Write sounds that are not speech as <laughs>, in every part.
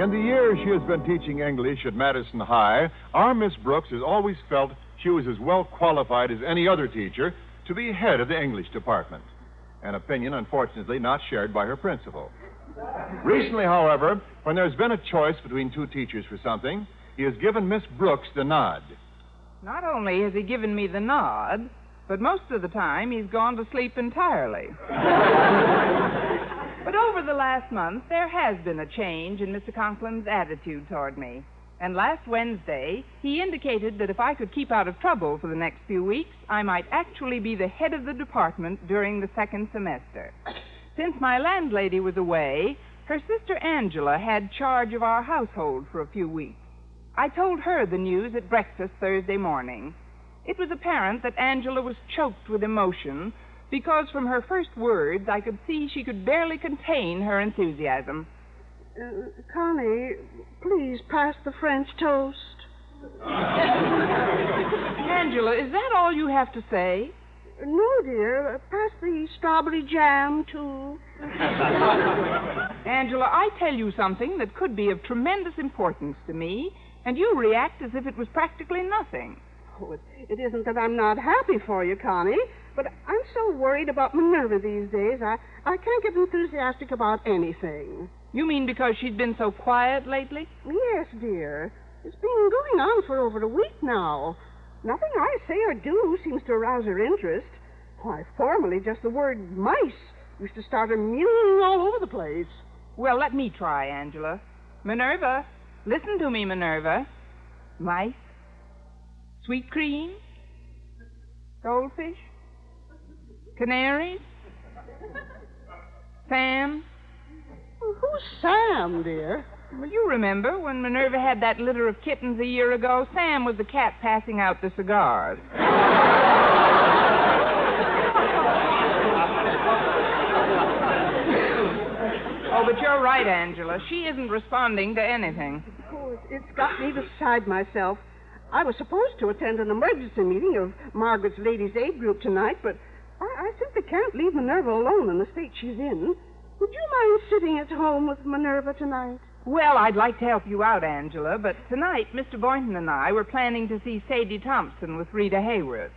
In the years she has been teaching English at Madison High, our Miss Brooks has always felt she was as well qualified as any other teacher to be head of the English department. An opinion, unfortunately, not shared by her principal. Recently, however, when there's been a choice between two teachers for something, he has given Miss Brooks the nod. Not only has he given me the nod, but most of the time he's gone to sleep entirely. <laughs> but over the last month, there has been a change in Mr. Conklin's attitude toward me. And last Wednesday, he indicated that if I could keep out of trouble for the next few weeks, I might actually be the head of the department during the second semester. Since my landlady was away, her sister Angela had charge of our household for a few weeks. I told her the news at breakfast Thursday morning. It was apparent that Angela was choked with emotion because from her first words I could see she could barely contain her enthusiasm. Uh, Connie, please pass the French toast. <laughs> Angela, is that all you have to say? No, dear. Pass the strawberry jam, too. <laughs> Angela, I tell you something that could be of tremendous importance to me, and you react as if it was practically nothing. Oh, it, it isn't that I'm not happy for you, Connie, but I'm so worried about Minerva these days, I, I can't get enthusiastic about anything. You mean because she's been so quiet lately? Yes, dear. It's been going on for over a week now. Nothing I say or do seems to arouse her interest. Why, formerly just the word mice used to start her mewing all over the place. Well, let me try, Angela. Minerva, listen to me, Minerva. Mice, sweet cream, goldfish, canaries, Sam. Who's Sam, dear? Well, you remember when Minerva had that litter of kittens a year ago? Sam was the cat passing out the cigars. oh, but you're right, Angela. She isn't responding to anything. Of course. it's got me beside myself. I was supposed to attend an emergency meeting of Margaret's Ladies' Aid group tonight, but I, simply can't leave Minerva alone in the state she's in. Would you mind sitting at home with Minerva tonight? Well, I'd like to help you out, Angela, but tonight Mr. Boynton and I were planning to see Sadie Thompson with Rita Hayworth.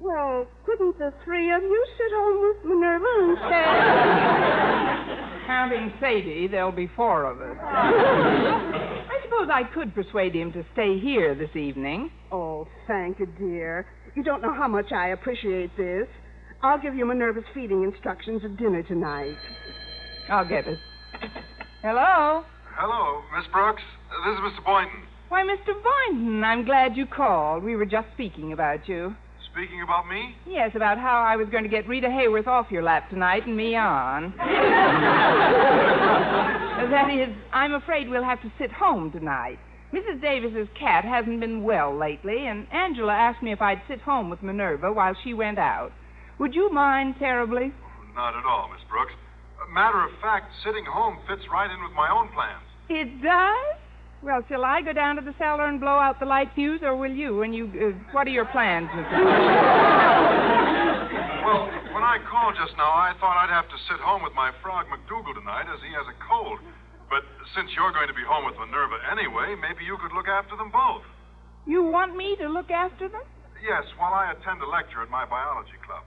Well, couldn't the three of you sit home with Minerva instead? <laughs> Counting Sadie, there'll be four of us. <laughs> I suppose I could persuade him to stay here this evening. Oh, thank you, dear. You don't know how much I appreciate this. I'll give you Minerva's feeding instructions at dinner tonight. I'll get it. Hello? Hello, Miss Brooks. This is Mr. Boynton. Why, Mr. Boynton, I'm glad you called. We were just speaking about you. Speaking about me? Yes, about how I was going to get Rita Hayworth off your lap tonight and me on. <laughs> that is, I'm afraid we'll have to sit home tonight. Mrs. Davis's cat hasn't been well lately, and Angela asked me if I'd sit home with Minerva while she went out. Would you mind terribly? Not at all, Miss Brooks. Matter of fact, sitting home fits right in with my own plans. It does? Well, shall I go down to the cellar and blow out the light fuse, or will you? And you, uh, what are your plans, Mr. <laughs> well, when I called just now, I thought I'd have to sit home with my frog McDougal tonight, as he has a cold. But since you're going to be home with Minerva anyway, maybe you could look after them both. You want me to look after them? Yes, while I attend a lecture at my biology club.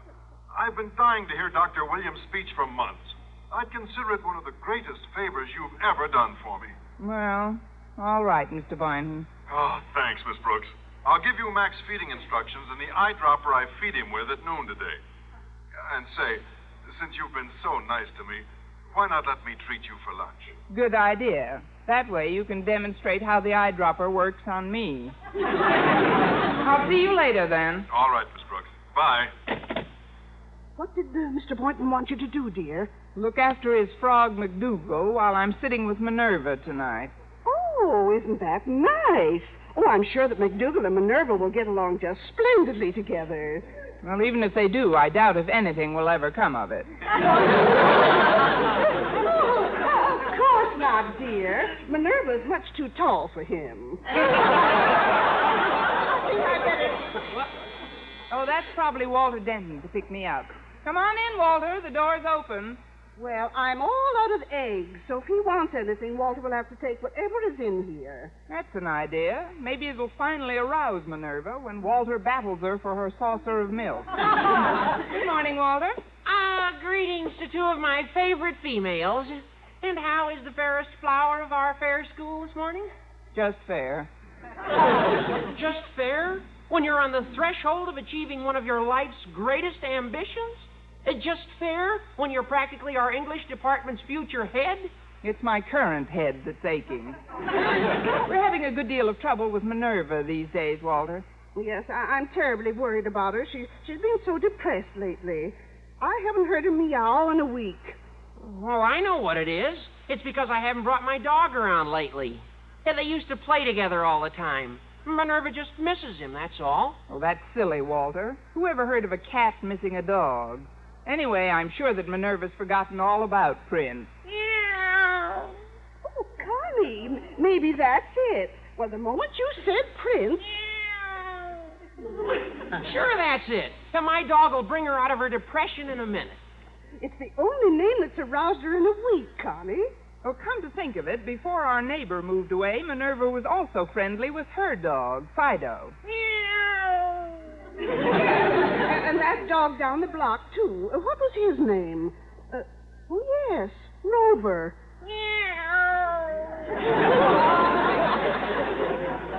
I've been dying to hear Dr. Williams' speech for months. I'd consider it one of the greatest favors you've ever done for me. Well, all right, Mr. Boynton. Oh, thanks, Miss Brooks. I'll give you Mac's feeding instructions and the eyedropper I feed him with at noon today. And say, since you've been so nice to me, why not let me treat you for lunch? Good idea. That way you can demonstrate how the eyedropper works on me. <laughs> I'll see you later then. All right, Miss Brooks. Bye. What did uh, Mr. Boynton want you to do, dear? Look after his frog McDougal while I'm sitting with Minerva tonight. Oh, isn't that nice? Oh, I'm sure that McDougal and Minerva will get along just splendidly together. Well, even if they do, I doubt if anything will ever come of it. <laughs> oh, of course not, dear. Minerva is much too tall for him. <laughs> oh, that's probably Walter Denton to pick me up. Come on in, Walter. The door's open. Well, I'm all out of eggs, so if he wants anything, Walter will have to take whatever is in here. That's an idea. Maybe it'll finally arouse Minerva when Walter battles her for her saucer of milk. <laughs> Good morning, Walter. Ah, greetings to two of my favorite females. And how is the fairest flower of our fair school this morning? Just fair. <laughs> Just fair? When you're on the threshold of achieving one of your life's greatest ambitions? Uh, just fair when you're practically our English department's future head? It's my current head that's aching. <laughs> We're having a good deal of trouble with Minerva these days, Walter. Yes, I- I'm terribly worried about her. She- she's been so depressed lately. I haven't heard her meow in a week. Oh, I know what it is. It's because I haven't brought my dog around lately. Yeah, they used to play together all the time. Minerva just misses him, that's all. Oh, that's silly, Walter. Who ever heard of a cat missing a dog? Anyway, I'm sure that Minerva's forgotten all about Prince. Yeah. Oh, Connie, m- maybe that's it. Well, the moment you said Prince, Yeah. Sure, that's it. And my dog will bring her out of her depression in a minute. it's the only name that's aroused her in a week, Connie. Oh, come to think of it, before our neighbor moved away, Minerva was also friendly with her dog, Fido. <laughs> and that dog down the block, too. Uh, what was his name? Uh, oh, yes, Rover.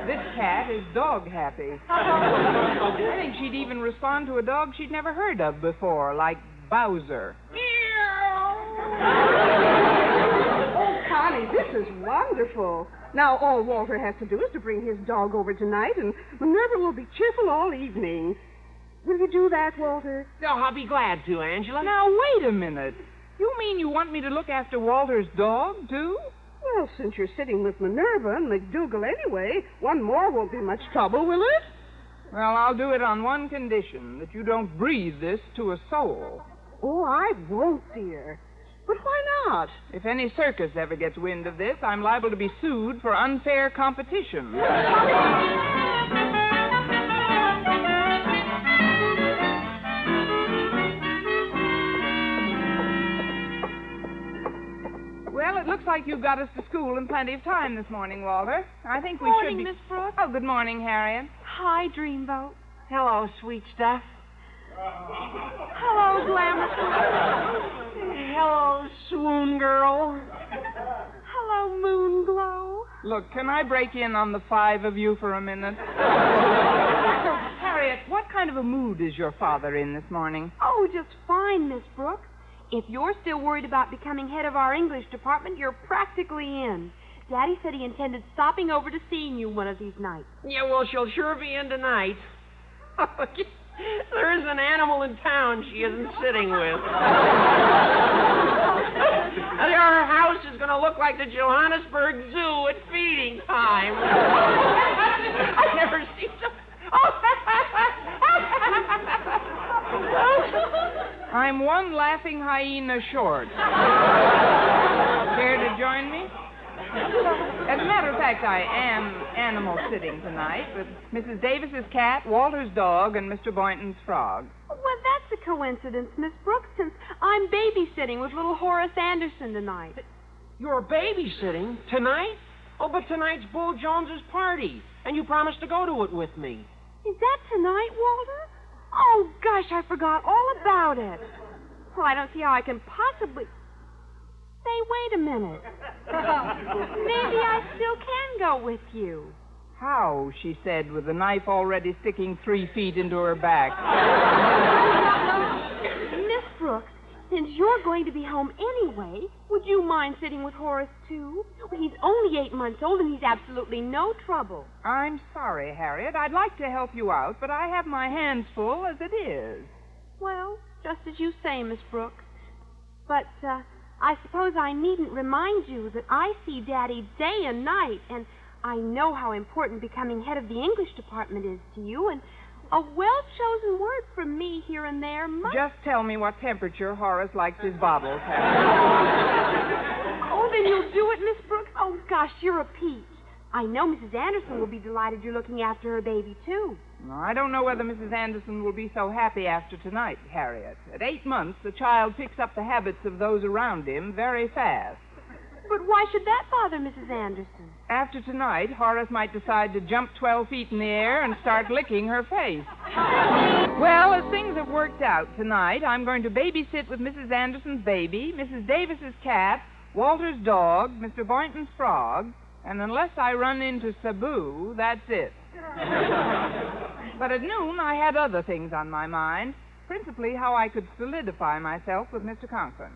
This cat is dog happy. I think she'd even respond to a dog she'd never heard of before, like Bowser. Oh, Connie, this is wonderful. Now, all Walter has to do is to bring his dog over tonight, and Minerva will be cheerful all evening. Will you do that, Walter? Oh, I'll be glad to, Angela. Now, wait a minute. You mean you want me to look after Walter's dog, too? Well, since you're sitting with Minerva and McDougal anyway, one more won't be much trouble, will it? Well, I'll do it on one condition that you don't breathe this to a soul. Oh, I won't, dear. But why not? If any circus ever gets wind of this, I'm liable to be sued for unfair competition. Looks like you got us to school in plenty of time this morning, Walter. I think we Morning, should be. Miss Brooks. Oh, good morning, Harriet. Hi, Dreamboat. Hello, sweet stuff. Hello, Glamour. Hello, swoon girl. Hello, Moon Glow. Look, can I break in on the five of you for a minute? <laughs> Harriet, what kind of a mood is your father in this morning? Oh, just fine, Miss Brooks. If you're still worried about becoming head of our English department, you're practically in. Daddy said he intended stopping over to seeing you one of these nights. Yeah, well, she'll sure be in tonight. <laughs> there is an animal in town she isn't sitting with. <laughs> Her house is going to look like the Johannesburg Zoo at feeding time. <laughs> I've never seen so. Oh. I'm one laughing hyena short. Care to join me? As a matter of fact, I am animal sitting tonight with Mrs. Davis's cat, Walter's dog, and Mr. Boynton's frog. Well, that's a coincidence, Miss Brooks, since I'm babysitting with little Horace Anderson tonight. You're babysitting tonight? Oh, but tonight's Bull Jones's party, and you promised to go to it with me. Is that tonight, Walter? Oh, gosh, I forgot all about it. Well, I don't see how I can possibly. Say, wait a minute. <laughs> Maybe I still can go with you. How, she said, with the knife already sticking three feet into her back. <laughs> Since you're going to be home anyway, would you mind sitting with Horace, too? He's only eight months old and he's absolutely no trouble. I'm sorry, Harriet. I'd like to help you out, but I have my hands full as it is. Well, just as you say, Miss Brooks. But, uh, I suppose I needn't remind you that I see Daddy day and night, and I know how important becoming head of the English department is to you, and a well chosen word from me here and there must. Just tell me what temperature Horace likes his bottles, Harriet. Oh, then you'll do it, Miss Brooks? Oh, gosh, you're a peach. I know Mrs. Anderson will be delighted you're looking after her baby, too. I don't know whether Mrs. Anderson will be so happy after tonight, Harriet. At eight months, the child picks up the habits of those around him very fast. But why should that bother Mrs. Anderson? After tonight, Horace might decide to jump 12 feet in the air and start licking her face. well, as things have worked out tonight, I'm going to babysit with Mrs. Anderson's baby, Mrs. Davis's cat, Walter's dog, Mr. Boynton's frog, and unless I run into Sabu, that's it. but at noon, I had other things on my mind, principally how I could solidify myself with Mr. Conklin.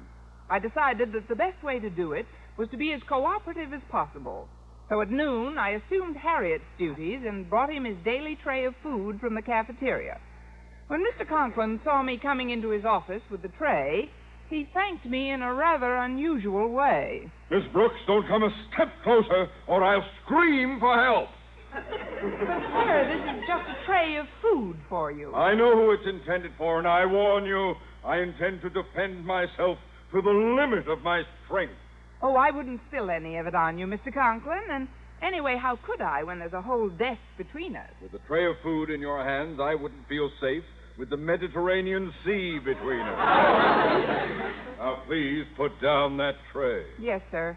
I decided that the best way to do it was to be as cooperative as possible. So at noon, I assumed Harriet's duties and brought him his daily tray of food from the cafeteria. When Mr. Conklin saw me coming into his office with the tray, he thanked me in a rather unusual way. Miss Brooks, don't come a step closer, or I'll scream for help. But, sir, this is just a tray of food for you. I know who it's intended for, and I warn you, I intend to defend myself to the limit of my strength. Oh, I wouldn't spill any of it on you, Mr. Conklin. And anyway, how could I when there's a whole desk between us? With a tray of food in your hands, I wouldn't feel safe with the Mediterranean Sea between us. <laughs> now, please put down that tray. Yes, sir.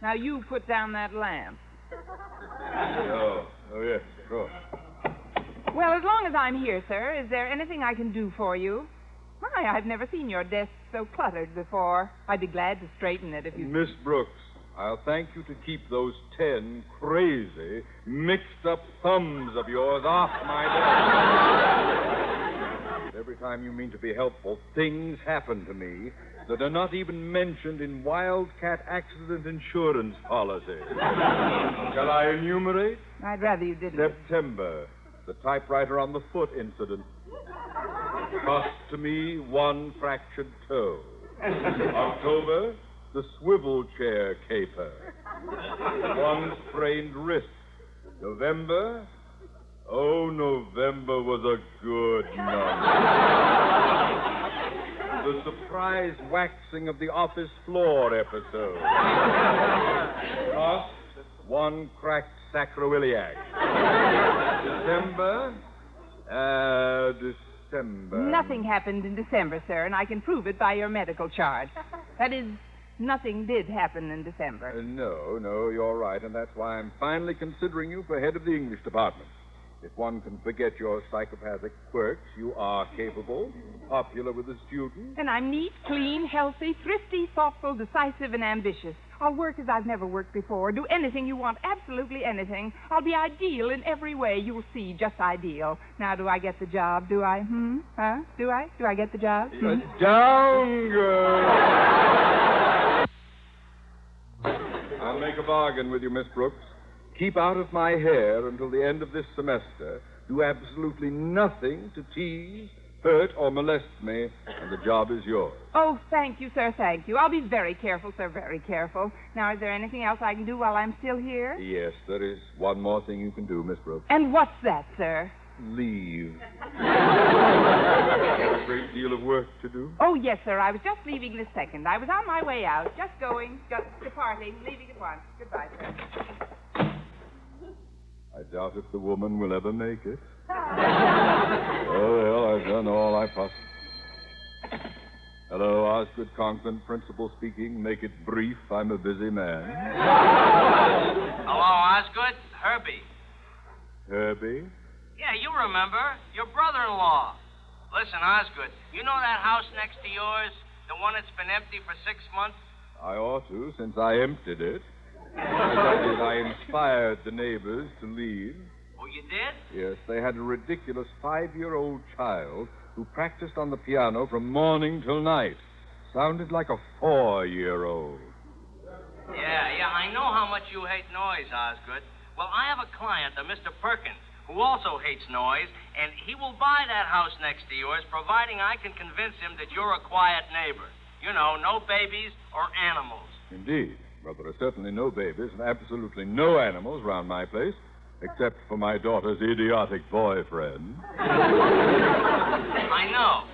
Now you put down that lamp. Oh, oh yes, sure. Well, as long as I'm here, sir, is there anything I can do for you? My, I've never seen your desk so cluttered before. I'd be glad to straighten it if you. Miss Brooks, I'll thank you to keep those ten crazy, mixed up thumbs of yours off my desk. Every time you mean to be helpful, things happen to me that are not even mentioned in Wildcat Accident Insurance policy. Shall I enumerate? I'd rather you didn't. September, the typewriter on the foot incident. Cost to me one fractured toe. <laughs> October, the swivel chair caper. One sprained wrist. November, oh, November was a good month. the surprise waxing of the office floor episode. Cost, one cracked sacroiliac. December, uh, December. Nothing happened in December, sir, and I can prove it by your medical chart. <laughs> That is, nothing did happen in December. Uh, no, no, you're right, and that's why I'm finally considering you for head of the English department. If one can forget your psychopathic quirks, you are capable, popular with the students. And I'm neat, clean, healthy, thrifty, thoughtful, decisive, and ambitious. I'll work as I've never worked before, do anything you want, absolutely anything. I'll be ideal in every way. You'll see, just ideal. Now, do I get the job? Do I? Hmm? Huh? Do I? Do I get the job? Hmm? Down, girl. I'll make a bargain with you, Miss Brooks. Keep out of my hair until the end of this semester. Do absolutely nothing to tease, hurt, or molest me, and the job is yours. Oh, thank you, sir, thank you. I'll be very careful, sir, very careful. Now, is there anything else I can do while I'm still here? Yes, there is one more thing you can do, Miss Brooks. And what's that, sir? Leave. Got <laughs> a great deal of work to do. Oh, yes, sir. I was just leaving this second. I was on my way out, just going, just departing, leaving at once. Goodbye, sir. I doubt if the woman will ever make it. Oh, well, I've done all I possibly. Hello, Osgood Conklin, principal speaking. Make it brief. I'm a busy man. Hello, Osgood. Herbie. Herbie? Yeah, you remember. Your brother-in-law. Listen, Osgood, you know that house next to yours? The one that's been empty for six months? I ought to, since I emptied it. that is, I inspired the neighbors to leave. Oh, you did? Yes, they had a ridiculous five-year-old child who practiced on the piano from morning till night. Sounded like a four-year-old. Yeah, yeah, I know how much you hate noise, Osgood. Well, I have a client, a Mr. Perkins, who also hates noise, and he will buy that house next to yours, providing I can convince him that you're a quiet neighbor. You know, no babies or animals. Indeed. Well, there are certainly no babies and absolutely no animals round my place, except for my daughter's idiotic boyfriend. I know.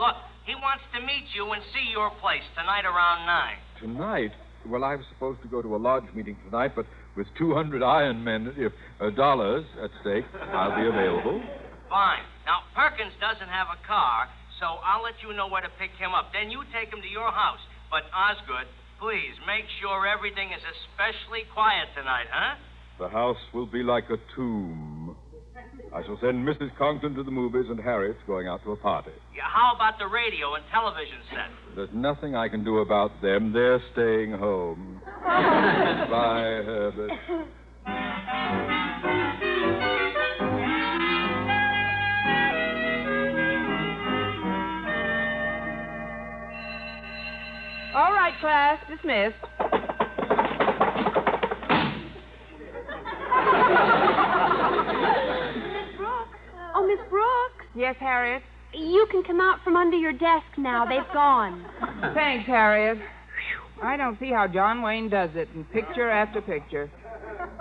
Look, he wants to meet you and see your place tonight around 9. Tonight? Well, I was supposed to go to a lodge meeting tonight, but with 200 iron men, if uh, dollars at stake, I'll be available. Fine. Now, Perkins doesn't have a car, so I'll let you know where to pick him up. Then you take him to your house. But, Osgood, please make sure everything is especially quiet tonight, huh? The house will be like a tomb. I shall send Mrs. Conklin to the movies, and Harriet's going out to a party. Yeah, how about the radio and television set? There's nothing I can do about them. They're staying home. <laughs> Bye, Herbert. All right, class, dismissed. Miss Brooks. Oh, Miss Brooks. Yes, Harriet? You can come out from under your desk now. They've gone. <laughs> Thanks, Harriet. I don't see how John Wayne does it in picture after picture.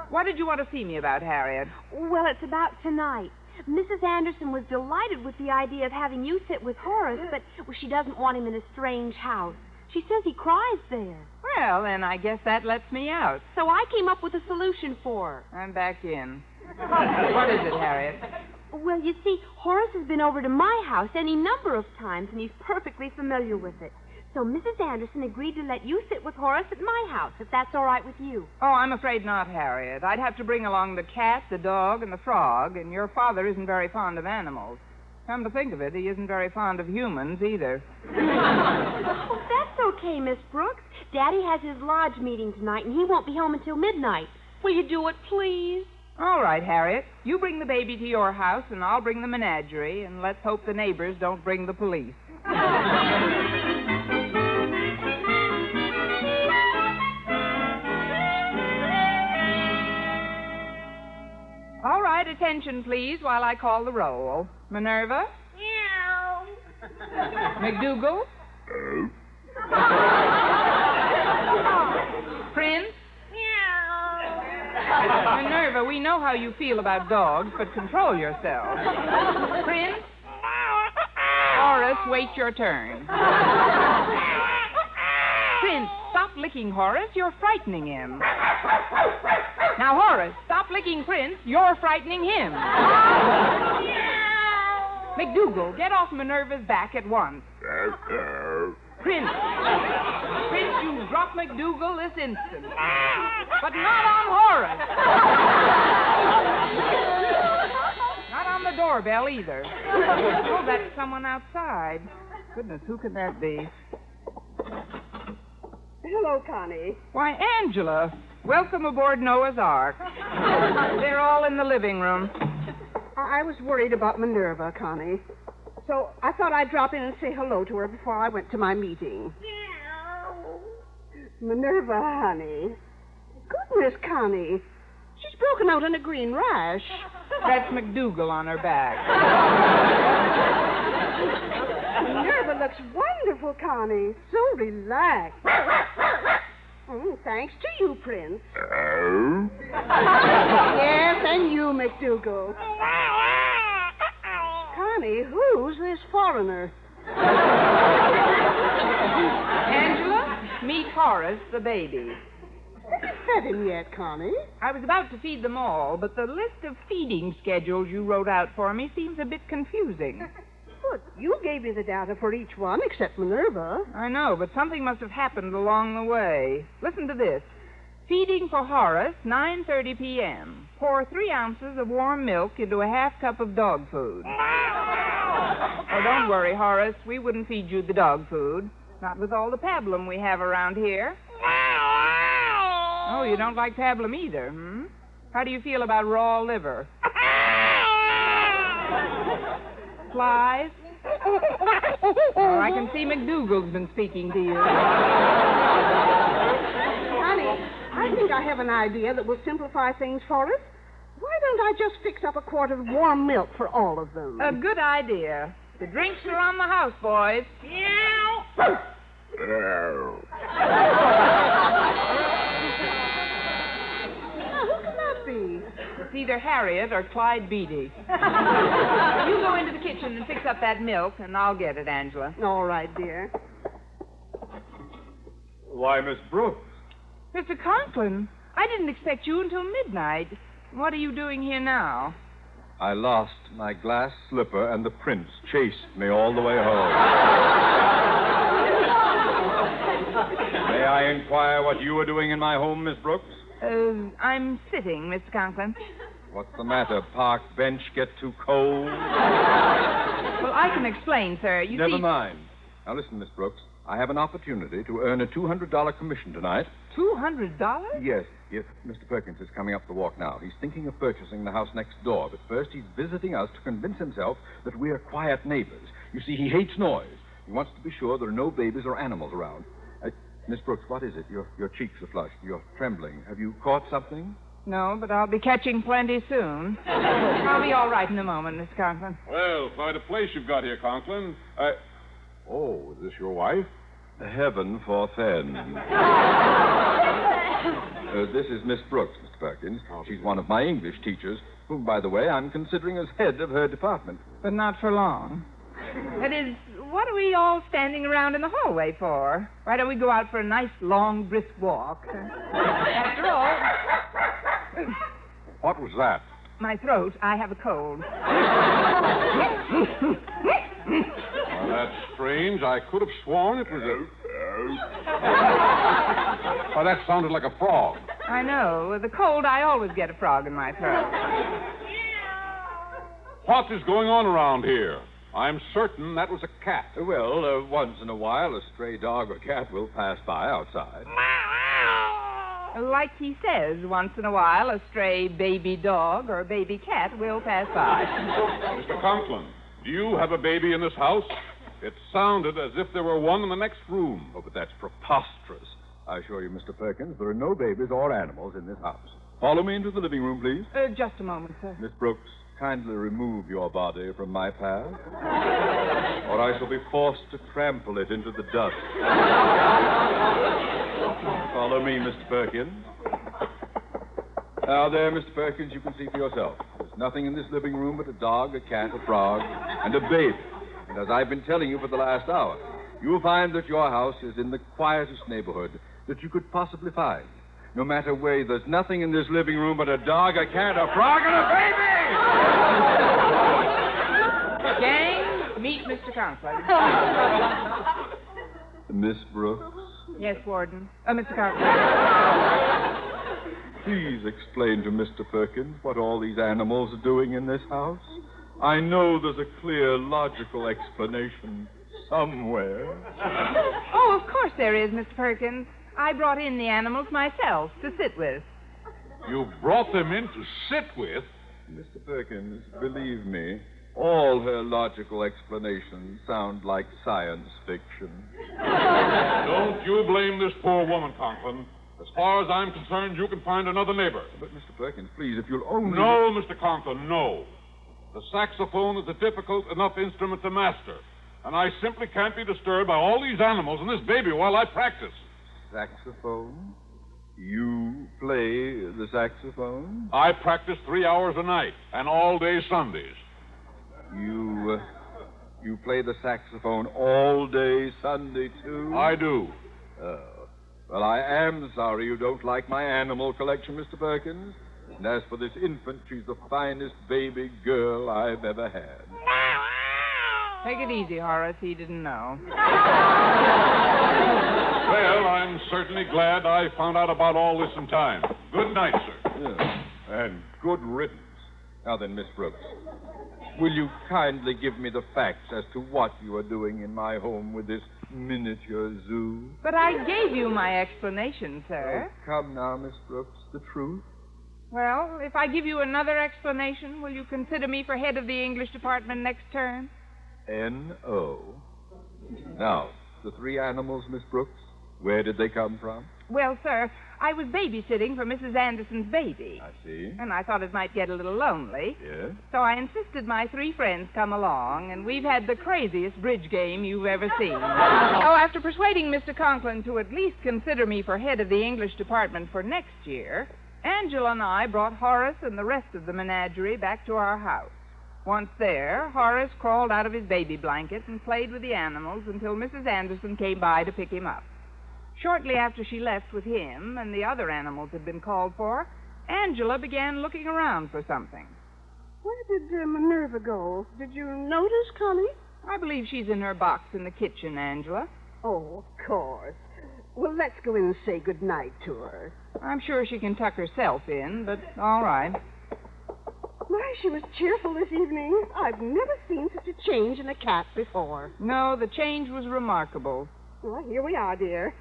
What did you want to see me about, Harriet? Well, it's about tonight. Mrs. Anderson was delighted with the idea of having you sit with Horace, but she doesn't want him in a strange house. She says he cries there. Well, then I guess that lets me out. So I came up with a solution for her. I'm back in. <laughs> what is it, Harriet? Well, you see, Horace has been over to my house any number of times, and he's perfectly familiar with it. So Mrs. Anderson agreed to let you sit with Horace at my house, if that's all right with you. Oh, I'm afraid not, Harriet. I'd have to bring along the cat, the dog, and the frog, and your father isn't very fond of animals. Come to think of it, he isn't very fond of humans either. <laughs> Oh, that's okay, Miss Brooks. Daddy has his lodge meeting tonight, and he won't be home until midnight. Will you do it, please? All right, Harriet. You bring the baby to your house, and I'll bring the menagerie, and let's hope the neighbors don't bring the police. All right, attention, please, while I call the roll. Minerva? Meow. <laughs> McDougal? <laughs> Prince? <laughs> Minerva, we know how you feel about dogs, but control yourself. <laughs> Prince? <laughs> Horace, wait your turn. Prince, stop licking Horace. You're frightening him. Now, Horace, stop licking Prince. You're frightening him. McDougal, get off Minerva's back at once. Prince. Prince, you drop McDougal this instant. But not on Horace. Doorbell either. Oh, that's someone outside. Goodness, who could that be? Hello, Connie. Why, Angela. Welcome aboard Noah's Ark. They're all in the living room. I I was worried about Minerva, Connie. So I thought I'd drop in and say hello to her before I went to my meeting. Minerva, honey. Goodness, Connie. She's broken out in a green rash. That's McDougal on her back. Minerva looks wonderful, Connie. So relaxed. Mm, thanks to you, Prince. Oh? Yes, and you, McDougal. Connie, who's this foreigner? Angela, meet Horace, the baby. Haven't fed him yet, Connie. I was about to feed them all, but the list of feeding schedules you wrote out for me seems a bit confusing. <laughs> But you gave me the data for each one except Minerva. I know, but something must have happened along the way. Listen to this. Feeding for Horace, 9.30 p.m. Pour three ounces of warm milk into a half cup of dog food. Oh, don't worry, Horace. We wouldn't feed you the dog food. Not with all the pablum we have around here. Oh, you don't like pablum either, hmm? How do you feel about raw liver? Flies? Oh, I can see McDougal's been speaking to you. Connie, I think I have an idea that will simplify things for us. Why don't I just fix up a quart of warm milk for all of them? A good idea. The drinks are on the house, boys. Now, <laughs> who can that be? It's either Harriet or Clyde Beatty. <laughs> you go into the kitchen and fix up that milk, and I'll get it, Angela. All right, dear. Why, Miss Brooks. Mr. Conklin, I didn't expect you until midnight. What are you doing here now? I lost my glass slipper, and the prince chased me all the way home. <laughs> May I inquire what you are doing in my home, Miss Brooks? Uh, I'm sitting, Mr. Conklin. What's the matter? Park bench get too cold? Well, I can explain, sir. You Never see, mind. Now listen, Miss Brooks. I have an opportunity to earn a $200 commission tonight. two hundred dollars. Yes, yes. Mr. Perkins is coming up the walk now. He's thinking of purchasing the house next door, but first he's visiting us to convince himself that we're quiet neighbors. You see, he hates noise. He wants to be sure there are no babies or animals around. Miss Brooks, what is it? Your, your cheeks are flushed. You're trembling. Have you caught something? No, but I'll be catching plenty soon. <laughs> I'll be all right in a moment, Miss Conklin. Well, quite a place you've got here, Conklin. Uh, oh, is this your wife? Heaven forfend. <laughs> Uh, this is Miss Brooks, Mr. Perkins. She's one of my English teachers, whom, by the way, I'm considering as head of her department. But not for long. <laughs> That is, what are we all standing around in the hallway for? Why don't we go out for a nice, long, brisk walk? After all, What was that? my throat, I have a cold. Well, that's strange. I could have sworn it was a. <laughs> Oh, that sounded like a frog. I know. With a cold, I always get a frog in my throat. What is going on around here? I'm certain that was a cat. Well, uh, once in a while, a stray dog or cat will pass by outside. Like he says, once in a while, a stray baby dog or baby cat will pass by. Mr. Conklin, do you have a baby in this house? It sounded as if there were one in the next room. Oh, but that's preposterous. I assure you, Mr. Perkins, there are no babies or animals in this house. Follow me into the living room, please. Uh, just a moment, sir. Miss Brooks, kindly remove your body from my path, or I shall be forced to trample it into the dust. Follow me, Mr. Perkins. Now, there, Mr. Perkins, you can see for yourself. There's nothing in this living room but a dog, a cat, a frog, and a baby. And as I've been telling you for the last hour, you'll find that your house is in the quietest neighborhood that you could possibly find. No matter where, there's nothing in this living room but a dog, a cat, a frog, and a baby! Gang, meet Mr. Conklin. <laughs> Miss Brooks, Yes, Warden. Uh, Mr. Conklin. please explain to Mr. Perkins what all these animals are doing in this house. I know there's a clear, logical explanation somewhere. Oh, of course there is, Mr. Perkins. I brought in the animals myself to sit with. You brought them in to sit with? Mr. Perkins, believe me, all her logical explanations sound like science fiction. <laughs> Don't you blame this poor woman, Conklin. As far as I'm concerned, you can find another neighbor. But, Mr. Perkins, please, if you'll only. No, Mr. Conklin, no. The saxophone is a difficult enough instrument to master, and I simply can't be disturbed by all these animals and this baby while I practice. Saxophone? You play the saxophone? I practice three hours a night and all day Sundays. You. Uh, you play the saxophone all day Sunday, too? I do. Oh. Well, I am sorry you don't like my animal collection, Mr. Perkins. And as for this infant, she's the finest baby girl I've ever had. Take it easy, Horace. He didn't know. Well, I'm certainly glad I found out about all this in time. Good night, sir. Yeah. And good riddance. Now then, Miss Brooks, will you kindly give me the facts as to what you are doing in my home with this miniature zoo? But I gave you my explanation, sir. Oh, come now, Miss Brooks, the truth. Well, if I give you another explanation, will you consider me for head of the English department next term? N.O. Now, the three animals, Miss Brooks, where did they come from? Well, sir, I was babysitting for Mrs. Anderson's baby. I see. And I thought it might get a little lonely. Yes? So I insisted my three friends come along, and we've had the craziest bridge game you've ever seen. <laughs> oh, after persuading Mr. Conklin to at least consider me for head of the English department for next year, Angela and I brought Horace and the rest of the menagerie back to our house. Once there, Horace crawled out of his baby blanket and played with the animals until Mrs. Anderson came by to pick him up. Shortly after she left with him and the other animals had been called for, Angela began looking around for something. Where did uh, Minerva go? Did you notice, Connie? I believe she's in her box in the kitchen, Angela. Oh, of course. Well, let's go in and say good night to her. I'm sure she can tuck herself in, but all right. My, she was cheerful this evening. I've never seen such a change in a cat before. No, the change was remarkable. Well, here we are, dear.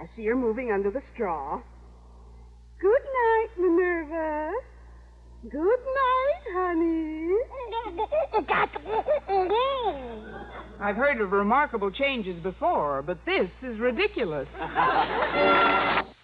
I see her moving under the straw. Good night, Minerva. Good night, honey. <laughs> I've heard of remarkable changes before, but this is ridiculous. <laughs>